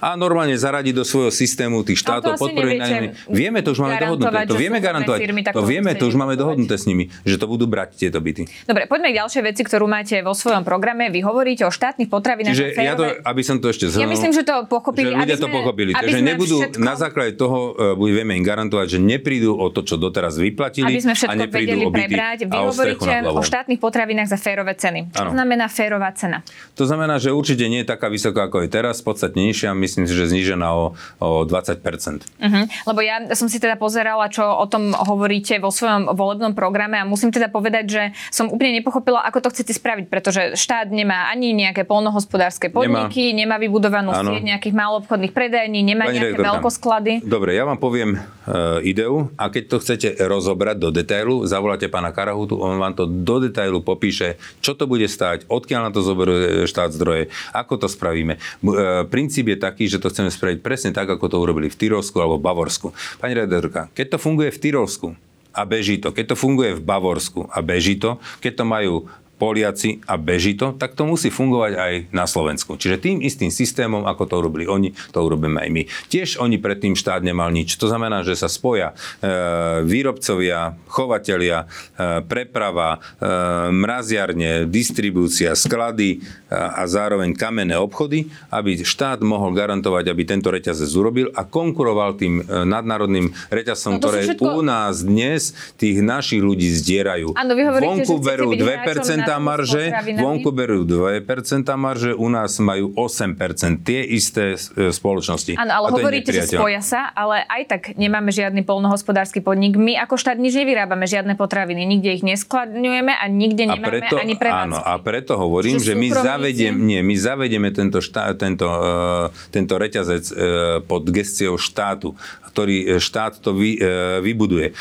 Speaker 2: A normálne zaradiť do svojho systému tých štátov podpory. Vieme, to už máme dohodnuté. To vieme garantovať. To vieme, to už máme dohodnuté s nimi, že to budú brať tieto byty.
Speaker 1: Dobre, poďme k ďalšej veci, ktorú máte vo svojom programe. Vy hovoríte o štátnych potravinách.
Speaker 2: Čiže ja to, aby som to ešte zhrnul.
Speaker 1: Ja myslím, že to pochopili.
Speaker 2: Že ľudia sme, to pochopili. Takže nebudú, všetko... na základe toho uh, vieme im garantovať, že neprídu o to, čo doteraz vyplatili
Speaker 1: aby sme všetko a neprídu vedeli o byty prebrať. Vy hovoríte o štátnych potravinách za férové ceny. Čo znamená férová cena?
Speaker 2: To znamená, že určite nie je taká vysoká, ako je teraz, podstatne nižšia. Myslím si, že znížená o, o 20 uh-huh.
Speaker 1: Mhm. Lebo ja som si teda pozerala, čo o tom hovoríte vo svojom volebnom programe a musím teda povedať, že som úplne nepochopila, ako to chcete spraviť, pretože štát nemá ani nejaké polnohospodárske podniky, nemá, nemá vybudovanú ano. sieť nejakých malobchodných predajní, nemá Pani nejaké rektorka, veľkosklady.
Speaker 2: Dobre, ja vám poviem uh, ideu a keď to chcete rozobrať do detailu, zavoláte pána Karahutu, on vám to do detailu popíše, čo to bude stať, odkiaľ na to zoberú štát zdroje, ako to spravíme. Uh, princíp je taký, že to chceme spraviť presne tak, ako to urobili v Tyrolsku alebo v Bavorsku. Pani redaktorka, keď to funguje v Tyrolsku a beží to, keď to funguje v Bavorsku a beží to, keď to majú Poliaci a beží to, tak to musí fungovať aj na Slovensku. Čiže tým istým systémom, ako to urobili oni, to urobíme aj my. Tiež oni predtým štát nemal nič. To znamená, že sa spoja e, výrobcovia, chovatelia, e, preprava, e, mraziarne, distribúcia, sklady a, a zároveň kamenné obchody, aby štát mohol garantovať, aby tento reťazec urobil a konkuroval tým e, nadnárodným reťazcom, no ktoré všetko... u nás dnes tých našich ľudí zdierajú.
Speaker 1: Áno, vy hovoríte,
Speaker 2: Vonku berú 2% marže, vonku berú 2% marže, u nás majú 8%. Tie isté e, spoločnosti.
Speaker 1: Áno, ale hovoríte, že spoja sa, ale aj tak nemáme žiadny polnohospodársky podnik. My ako štát nič nevyrábame, žiadne potraviny. Nikde ich neskladňujeme a nikde nemáme a preto, ani prevádzky. Áno,
Speaker 2: a preto hovorím, že, že my, zavediem, nie, my zavedieme tento, štá, tento, uh, tento reťazec uh, pod gestiou štátu ktorý štát to vy, vybuduje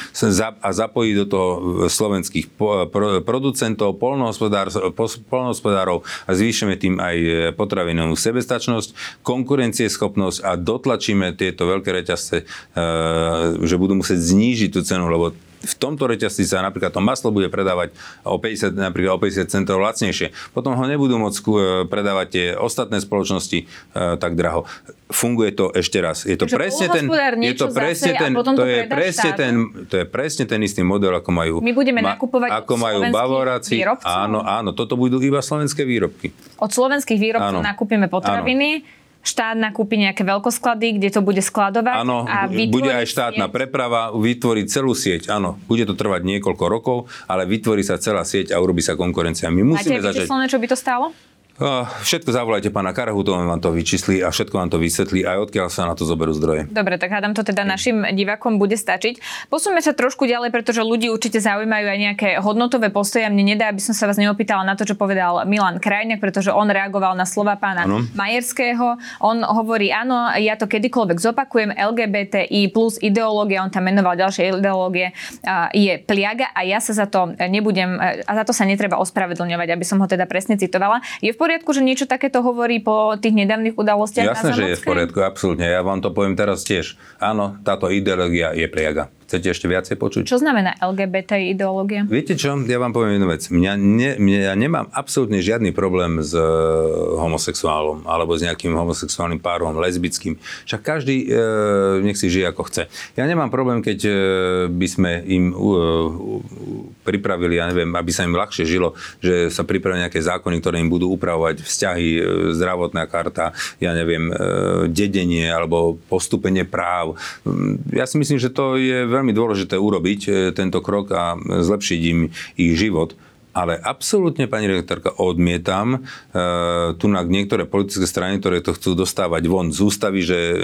Speaker 2: a zapojí do toho slovenských producentov, polnohospodárov, polnohospodárov a zvýšime tým aj e, potravinovú sebestačnosť, konkurencieschopnosť a dotlačíme tieto veľké reťazce, e, že budú musieť znížiť tú cenu, lebo v tomto reťazci sa napríklad to maslo bude predávať o 50, napríklad o 50 centov lacnejšie. Potom ho nebudú môcť e, predávať tie ostatné spoločnosti uh, tak draho. Funguje to ešte raz. Je to Takže presne ten, je to presne ten, to, je presne ten, to je presne ten istý model, ako majú,
Speaker 1: My budeme ma, nakupovať
Speaker 2: ako majú Bavoráci. Výrobcov? Áno, áno, toto budú iba slovenské výrobky.
Speaker 1: Od slovenských výrobcov áno. nakúpime potraviny. Áno štát nakúpi nejaké veľkosklady, kde to bude skladovať.
Speaker 2: Áno, a bude aj štátna sieť. preprava, vytvorí celú sieť. Áno, bude to trvať niekoľko rokov, ale vytvorí sa celá sieť a urobí sa konkurencia. My musíme
Speaker 1: Máte
Speaker 2: začať...
Speaker 1: čo by to stálo?
Speaker 2: Všetko zavolajte pána Karahutu, on vám to vyčísli a všetko vám to vysvetlí, aj odkiaľ sa na to zoberú zdroje.
Speaker 1: Dobre, tak hádam to teda našim divákom bude stačiť. Posúme sa trošku ďalej, pretože ľudí určite zaujímajú aj nejaké hodnotové postoje. Mne nedá, aby som sa vás neopýtala na to, čo povedal Milan Krajňák, pretože on reagoval na slova pána ano. Majerského. On hovorí, áno, ja to kedykoľvek zopakujem, LGBTI plus ideológia, on tam menoval ďalšie ideológie, je pliaga a ja sa za to nebudem, a za to sa netreba ospravedlňovať, aby som ho teda presne citovala. Je v poriadku, že niečo takéto hovorí po tých nedávnych udalostiach
Speaker 2: Jasné, že je v poriadku, absolútne. Ja vám to poviem teraz tiež. Áno, táto ideológia je priaga. Chcete ešte viacej počuť?
Speaker 1: Čo znamená LGBT ideológia?
Speaker 2: Viete čo? Ja vám poviem jednu vec. Mňa, ne, mňa ja nemám absolútne žiadny problém s uh, homosexuálom alebo s nejakým homosexuálnym párom, lesbickým. Však každý uh, nech si žije ako chce. Ja nemám problém, keď uh, by sme im uh, pripravili, ja neviem, aby sa im ľahšie žilo, že sa pripravia nejaké zákony, ktoré im budú upravovať vzťahy, uh, zdravotná karta, ja neviem, uh, dedenie alebo postupenie práv. Ja si myslím, že to je veľmi veľmi dôležité urobiť e, tento krok a zlepšiť im ich život ale absolútne, pani rektorka, odmietam e, tu na niektoré politické strany, ktoré to chcú dostávať von z ústavy, že e,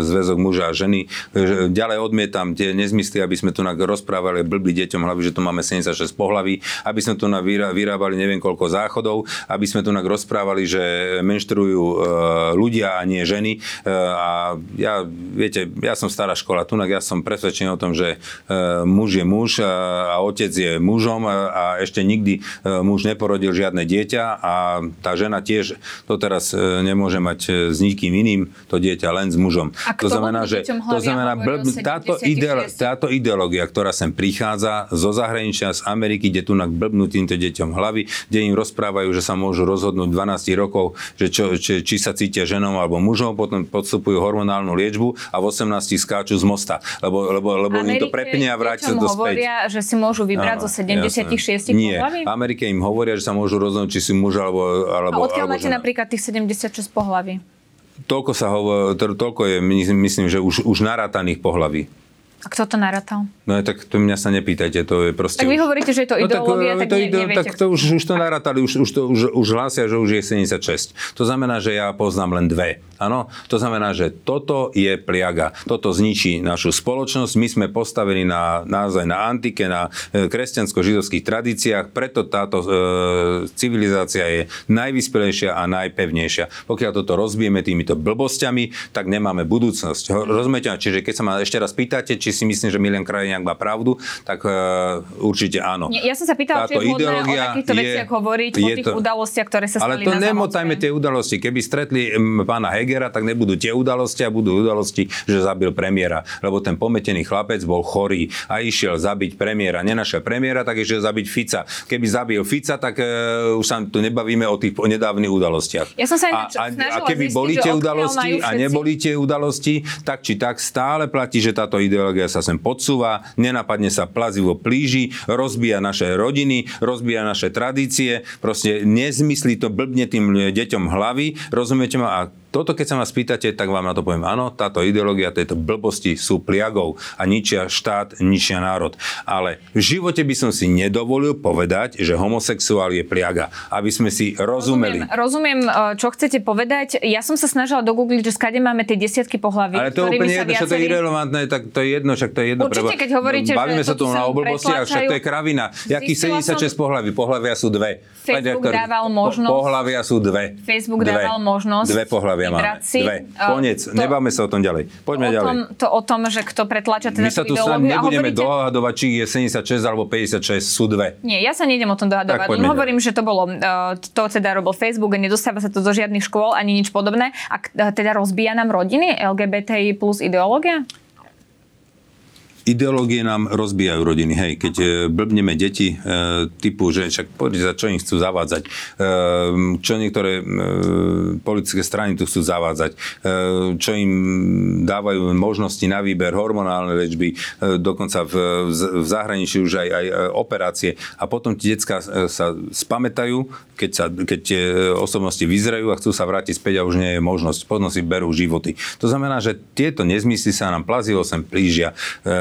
Speaker 2: zväzok muža a ženy. E, ďalej odmietam tie nezmysly, aby sme tu na rozprávali blbý deťom hlavy, že tu máme 76 pohlaví, aby sme tu na vyrábali neviem koľko záchodov, aby sme tu na rozprávali, že menštrujú e, ľudia a nie ženy. E, a ja, viete, ja som stará škola, tu ja som presvedčený o tom, že e, muž je muž a, a otec je mužom a, a ešte nikto nikdy muž neporodil žiadne dieťa a tá žena tiež to teraz nemôže mať s nikým iným, to dieťa len s mužom.
Speaker 1: A to znamená, že to znamená, blb,
Speaker 2: táto, ideolo, táto ideológia, ktorá sem prichádza zo zahraničia, z Ameriky, kde tu blbnú týmto deťom hlavy, kde im rozprávajú, že sa môžu rozhodnúť 12 rokov, že čo, či, či sa cítia ženou alebo mužom, potom podstupujú hormonálnu liečbu a v 18 skáču z mosta, lebo, lebo, lebo im to prepne a vráti sa to späť.
Speaker 1: hovoria, že si môžu vybrať Áno, zo 76
Speaker 2: Nie, pohlaví? v Amerike im hovoria, že sa môžu rozhodnúť, či si muž alebo, alebo
Speaker 1: A odkiaľ máte žena. napríklad tých 76 pohlaví?
Speaker 2: Toľko sa hovorí, toľko je, myslím, že už, už narátaných pohlaví.
Speaker 1: A kto to narátal?
Speaker 2: No tak to mňa sa nepýtajte, to je proste...
Speaker 1: Tak vy hovoríte, že je to ideológia, no, tak, tak, to ne,
Speaker 2: neviete. Tak to už, už to narátali, už, už, to, už, už hlásia, že už je 76. To znamená, že ja poznám len dve. Áno, to znamená, že toto je pliaga. Toto zničí našu spoločnosť. My sme postavení na, naozaj na antike, na e, kresťansko-židovských tradíciách, preto táto e, civilizácia je najvyspelejšia a najpevnejšia. Pokiaľ toto rozbijeme týmito blbosťami, tak nemáme budúcnosť. Rozumiete? Čiže keď sa ma ešte raz pýtate, či si myslím, že Milan Krajniak má pravdu, tak e, určite áno.
Speaker 1: Nie, ja som sa pýtala, či je o takýchto veciach hovoriť, o tých to, udalostiach, ktoré sa
Speaker 2: stali Ale to nemotajme tie udalosti. Keby stretli pána Hegel, Hegera, tak nebudú tie udalosti a budú udalosti, že zabil premiéra. Lebo ten pometený chlapec bol chorý a išiel zabiť premiéra. Nenašiel premiéra, tak išiel zabiť Fica. Keby zabil Fica, tak uh, už sa tu nebavíme o tých nedávnych udalostiach.
Speaker 1: Ja som sa
Speaker 2: a, a, a keby zistiť, boli tie udalosti a neboli tie udalosti, tak či tak stále platí, že táto ideológia sa sem podsúva, nenapadne sa plazivo plíži, rozbíja naše rodiny, rozbíja naše tradície, proste nezmyslí to blbne tým deťom hlavy, rozumiete ma? A toto, keď sa ma spýtate, tak vám na to poviem, áno, táto ideológia, tieto blbosti sú pliagou a ničia štát, ničia národ. Ale v živote by som si nedovolil povedať, že homosexuál je pliaga. Aby sme si rozumeli.
Speaker 1: Rozumiem, rozumiem čo chcete povedať. Ja som sa snažila dogoogliť, že skade máme tie desiatky pohlaví.
Speaker 2: Ale to je úplne jedno, viacerí... to je irrelevantné, tak to je jedno, však to je jedno.
Speaker 1: Určite, keď hovoríte,
Speaker 2: Bavíme sa tu na oblbostiach, však to je kravina. Jakých 76 som... pohlaví? Pohlavia sú dve.
Speaker 1: Facebook dával možnosť.
Speaker 2: Pohlavia sú dve.
Speaker 1: Facebook dával možnosť.
Speaker 2: Dve pohlavia máme. Dve. Koniec, to, nebáme sa o tom ďalej. Poďme
Speaker 1: o
Speaker 2: ďalej.
Speaker 1: Tom, to o tom, že kto pretlača teda
Speaker 2: My sa tu sa nebudeme hovoríte... dohadovať, či je 76 alebo 56, sú dve.
Speaker 1: Nie, ja sa nejdem o tom dohadovať. Tak, hovorím, že to bolo, uh, to teda robil Facebook a nedostáva sa to do žiadnych škôl ani nič podobné. A teda rozbíja nám rodiny LGBTI plus ideológia?
Speaker 2: Ideológie nám rozbijajú rodiny. Hej, keď e, blbneme deti e, typu, že však za čo im chcú zavádzať, e, čo niektoré politické strany tu chcú zavádzať, čo im dávajú možnosti na výber hormonálne liečby, dokonca v, v zahraničí už aj, aj operácie. A potom tie detská sa spamätajú, keď, sa, keď tie osobnosti vyzerajú a chcú sa vrátiť späť a už nie je možnosť. Potom si berú životy. To znamená, že tieto nezmysly sa nám plazivo sem plížia. E,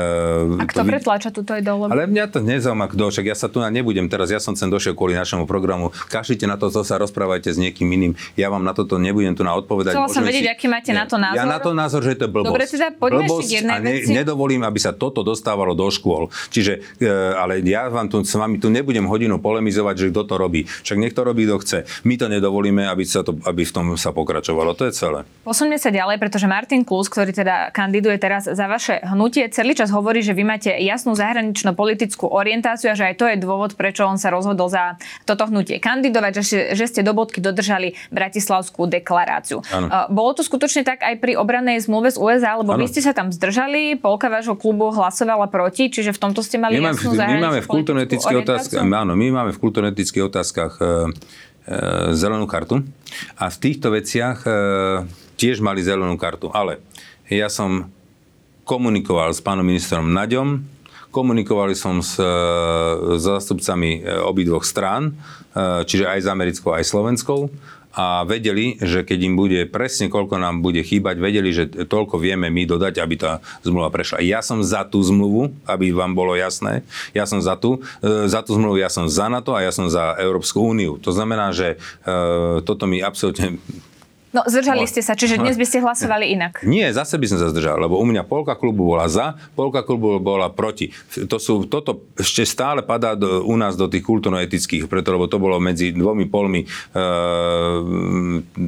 Speaker 1: a kto pretláča túto ideológiu?
Speaker 2: Ale mňa to nezaujíma kto, však ja sa tu na nebudem teraz, ja som sem došiel kvôli našemu programu. Kašite na to, co sa rozprávajte s niekým iným. Ja vám na toto nebudem tu na odpovedať.
Speaker 1: Chcela som vedieť, si... aký máte na to názor.
Speaker 2: Ja na to názor, že to je blbosť.
Speaker 1: Dobre, teda poďme blbosť ešte jednej
Speaker 2: a ne, veci. nedovolím, aby sa toto dostávalo do škôl. Čiže, e, ale ja vám tu s vami tu nebudem hodinu polemizovať, že kto to robí. Však nech to robí, kto chce. My to nedovolíme, aby, sa to, aby v tom sa pokračovalo. To je celé.
Speaker 1: Posuňme sa ďalej, pretože Martin Klus, ktorý teda kandiduje teraz za vaše hnutie, celý čas hovorí, že vy máte jasnú zahranično-politickú orientáciu a že aj to je dôvod, prečo on sa rozhodol za toto hnutie kandidovať, že, že ste do bodky dodržali Bratislavskú deklaráciu. Ano. Bolo to skutočne tak aj pri obranej zmluve z USA, lebo ano. vy ste sa tam zdržali, polka vášho klubu hlasovala proti, čiže v tomto ste mali my jasnú
Speaker 2: máme, my máme v kultúrno-etických otázkach, áno, my máme v kultúrno-etických otázkach e, e, zelenú kartu a v týchto veciach e, tiež mali zelenú kartu, ale ja som komunikoval s pánom ministrom Naďom, komunikovali som s, e, s zástupcami e, obidvoch strán, e, čiže aj s americkou, aj slovenskou a vedeli, že keď im bude presne koľko nám bude chýbať, vedeli, že toľko vieme my dodať, aby tá zmluva prešla. Ja som za tú zmluvu, aby vám bolo jasné. Ja som za tú, za tú zmluvu, ja som za NATO a ja som za Európsku úniu. To znamená, že toto mi absolútne
Speaker 1: No, zdržali ste sa, čiže dnes by ste hlasovali inak.
Speaker 2: Nie, zase by som sa zdržal, lebo u mňa polka klubu bola za, polka klubu bola proti. To sú, toto ešte stále padá do, u nás do tých kultúrno-etických, preto, lebo to bolo medzi dvomi polmi e,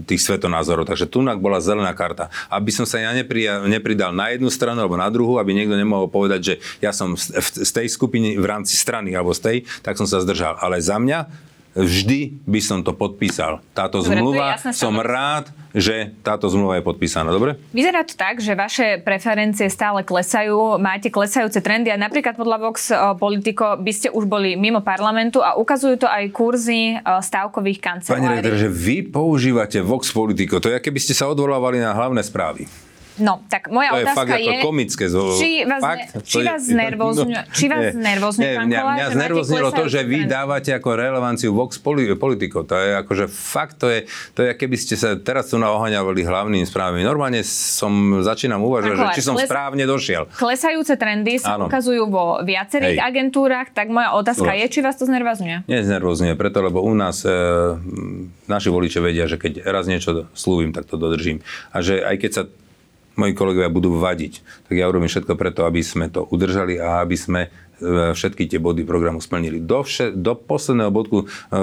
Speaker 2: tých svetonázorov. Takže tu bola zelená karta. Aby som sa ja nepridal, nepridal na jednu stranu alebo na druhú, aby niekto nemohol povedať, že ja som z, z tej skupiny v rámci strany alebo z tej, tak som sa zdržal. Ale za mňa vždy by som to podpísal. Táto dobre, zmluva, som rád, že táto zmluva je podpísaná. Dobre?
Speaker 1: Vyzerá to tak, že vaše preferencie stále klesajú, máte klesajúce trendy a napríklad podľa Vox eh, Politico by ste už boli mimo parlamentu a ukazujú to aj kurzy eh, stávkových kancelárií.
Speaker 2: Pani redaktor, že vy používate Vox Politico, to je, keby ste sa odvolávali na hlavné správy.
Speaker 1: No, tak moja
Speaker 2: to
Speaker 1: otázka
Speaker 2: je... fakt
Speaker 1: je,
Speaker 2: komické.
Speaker 1: Či vás, fakt, ne, či vás je, znervozňuje, no, či vás znervozňuje,
Speaker 2: pán mňa, mňa znervoznilo to, že vy dávate ako relevanciu Vox Politico. To je akože fakt, to je, to je keby ste sa teraz tu naohaňavali hlavnými správami. Normálne som, začínam uvažovať, že či som klesa, správne došiel.
Speaker 1: Klesajúce trendy sa ukazujú vo viacerých Hej. agentúrach, tak moja otázka Súhlas. je, či vás to znervozňuje?
Speaker 2: Nie, znervozňuje, preto, lebo u nás e, naši voliče vedia, že keď raz niečo slúbim, tak to dodržím. A že aj keď sa moji kolegovia budú vadiť. Tak ja urobím všetko preto, aby sme to udržali a aby sme e, všetky tie body programu splnili. Do, vše, do posledného bodku, e,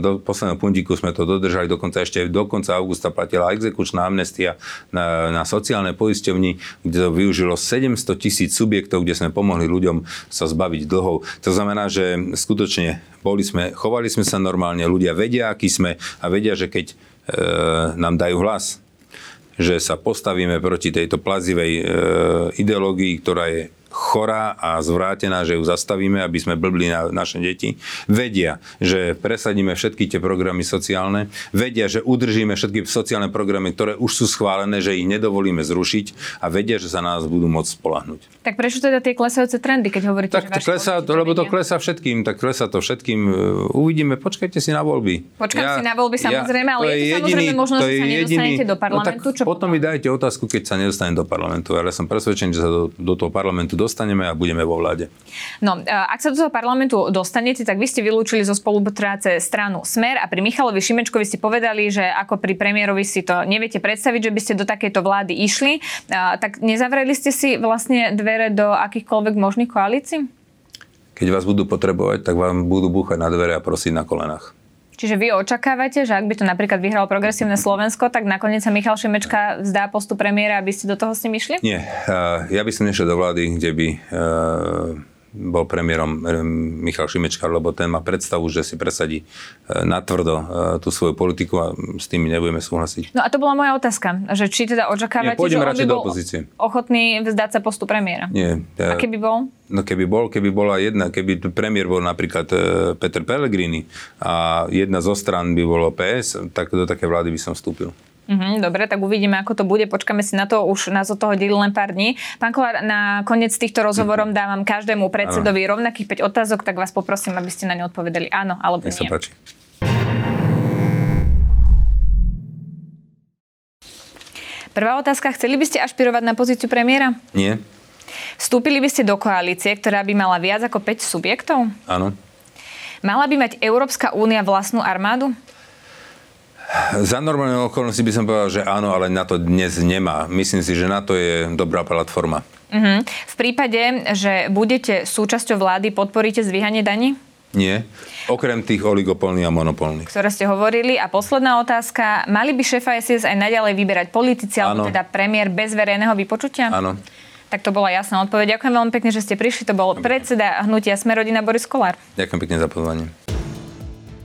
Speaker 2: do posledného puntíku sme to dodržali, dokonca ešte do konca augusta platila exekučná amnestia na, na sociálne poisťovni, kde to využilo 700 tisíc subjektov, kde sme pomohli ľuďom sa zbaviť dlhov. To znamená, že skutočne boli sme, chovali sme sa normálne, ľudia vedia, akí sme a vedia, že keď e, nám dajú hlas, že sa postavíme proti tejto plazivej e, ideológii, ktorá je chorá a zvrátená, že ju zastavíme, aby sme blbli na naše deti. Vedia, že presadíme všetky tie programy sociálne. Vedia, že udržíme všetky sociálne programy, ktoré už sú schválené, že ich nedovolíme zrušiť a vedia, že sa nás budú môcť spolahnuť.
Speaker 1: Tak prečo teda tie klesajúce trendy, keď hovoríte,
Speaker 2: tak že klesá, to, lebo to klesá všetkým, tak klesá to všetkým. Uvidíme, počkajte si na voľby.
Speaker 1: Počkám ja, si na voľby samozrejme, ja, ale je to jediný, samozrejme možno, že sa nedostanete do parlamentu. No, tak čo
Speaker 2: potom mi dajte otázku, keď sa nedostanem do parlamentu. Ale som presvedčený, že sa do, do toho parlamentu dostaneme a budeme vo vláde.
Speaker 1: No, ak sa do toho parlamentu dostanete, tak vy ste vylúčili zo spolupráce stranu Smer a pri Michalovi Šimečkovi ste povedali, že ako pri premiérovi si to neviete predstaviť, že by ste do takejto vlády išli. Tak nezavreli ste si vlastne dvere do akýchkoľvek možných koalícií?
Speaker 2: Keď vás budú potrebovať, tak vám budú búchať na dvere a prosiť na kolenách.
Speaker 1: Čiže vy očakávate, že ak by to napríklad vyhralo progresívne Slovensko, tak nakoniec sa Michal Šimečka vzdá postu premiéra, aby ste do toho s ním išli?
Speaker 2: Nie. Ja by som nešiel do vlády, kde by bol premiérom Michal Šimečka, lebo ten má predstavu, že si presadí e, natvrdo e, tú svoju politiku a s tým nebudeme súhlasiť.
Speaker 1: No a to bola moja otázka, že či teda očakávate,
Speaker 2: Nie, že on
Speaker 1: by
Speaker 2: bol opozície.
Speaker 1: ochotný vzdať sa postu premiéra?
Speaker 2: Nie.
Speaker 1: Ja, a keby bol?
Speaker 2: No keby bol, keby bola jedna, keby premiér bol napríklad e, Peter Pellegrini a jedna zo stran by bolo PS, tak do také vlády by som vstúpil.
Speaker 1: Mm-hmm, dobre, tak uvidíme, ako to bude. Počkáme si na to. Už nás od toho delí len pár dní. Pán Kolár, na koniec týchto rozhovorov mm-hmm. dávam každému predsedovi ano. rovnakých 5 otázok, tak vás poprosím, aby ste na ne odpovedali áno alebo Nech nie.
Speaker 2: sa páči.
Speaker 1: Prvá otázka. Chceli by ste ašpirovať na pozíciu premiéra?
Speaker 2: Nie.
Speaker 1: Vstúpili by ste do koalície, ktorá by mala viac ako 5 subjektov?
Speaker 2: Áno.
Speaker 1: Mala by mať Európska únia vlastnú armádu?
Speaker 2: Za normálne okolnosti by som povedal, že áno, ale na to dnes nemá. Myslím si, že na to je dobrá platforma.
Speaker 1: Uh-huh. V prípade, že budete súčasťou vlády, podporíte zvíhanie daní?
Speaker 2: Nie. Okrem tých oligopolných a monopolných.
Speaker 1: Ktoré ste hovorili. A posledná otázka. Mali by šéfa SIS aj naďalej vyberať politici, alebo teda premiér bez verejného vypočutia?
Speaker 2: Áno.
Speaker 1: Tak to bola jasná odpoveď. Ďakujem veľmi pekne, že ste prišli. To bol predseda hnutia Smerodina Boris Kolár.
Speaker 2: Ďakujem pekne za pozvanie.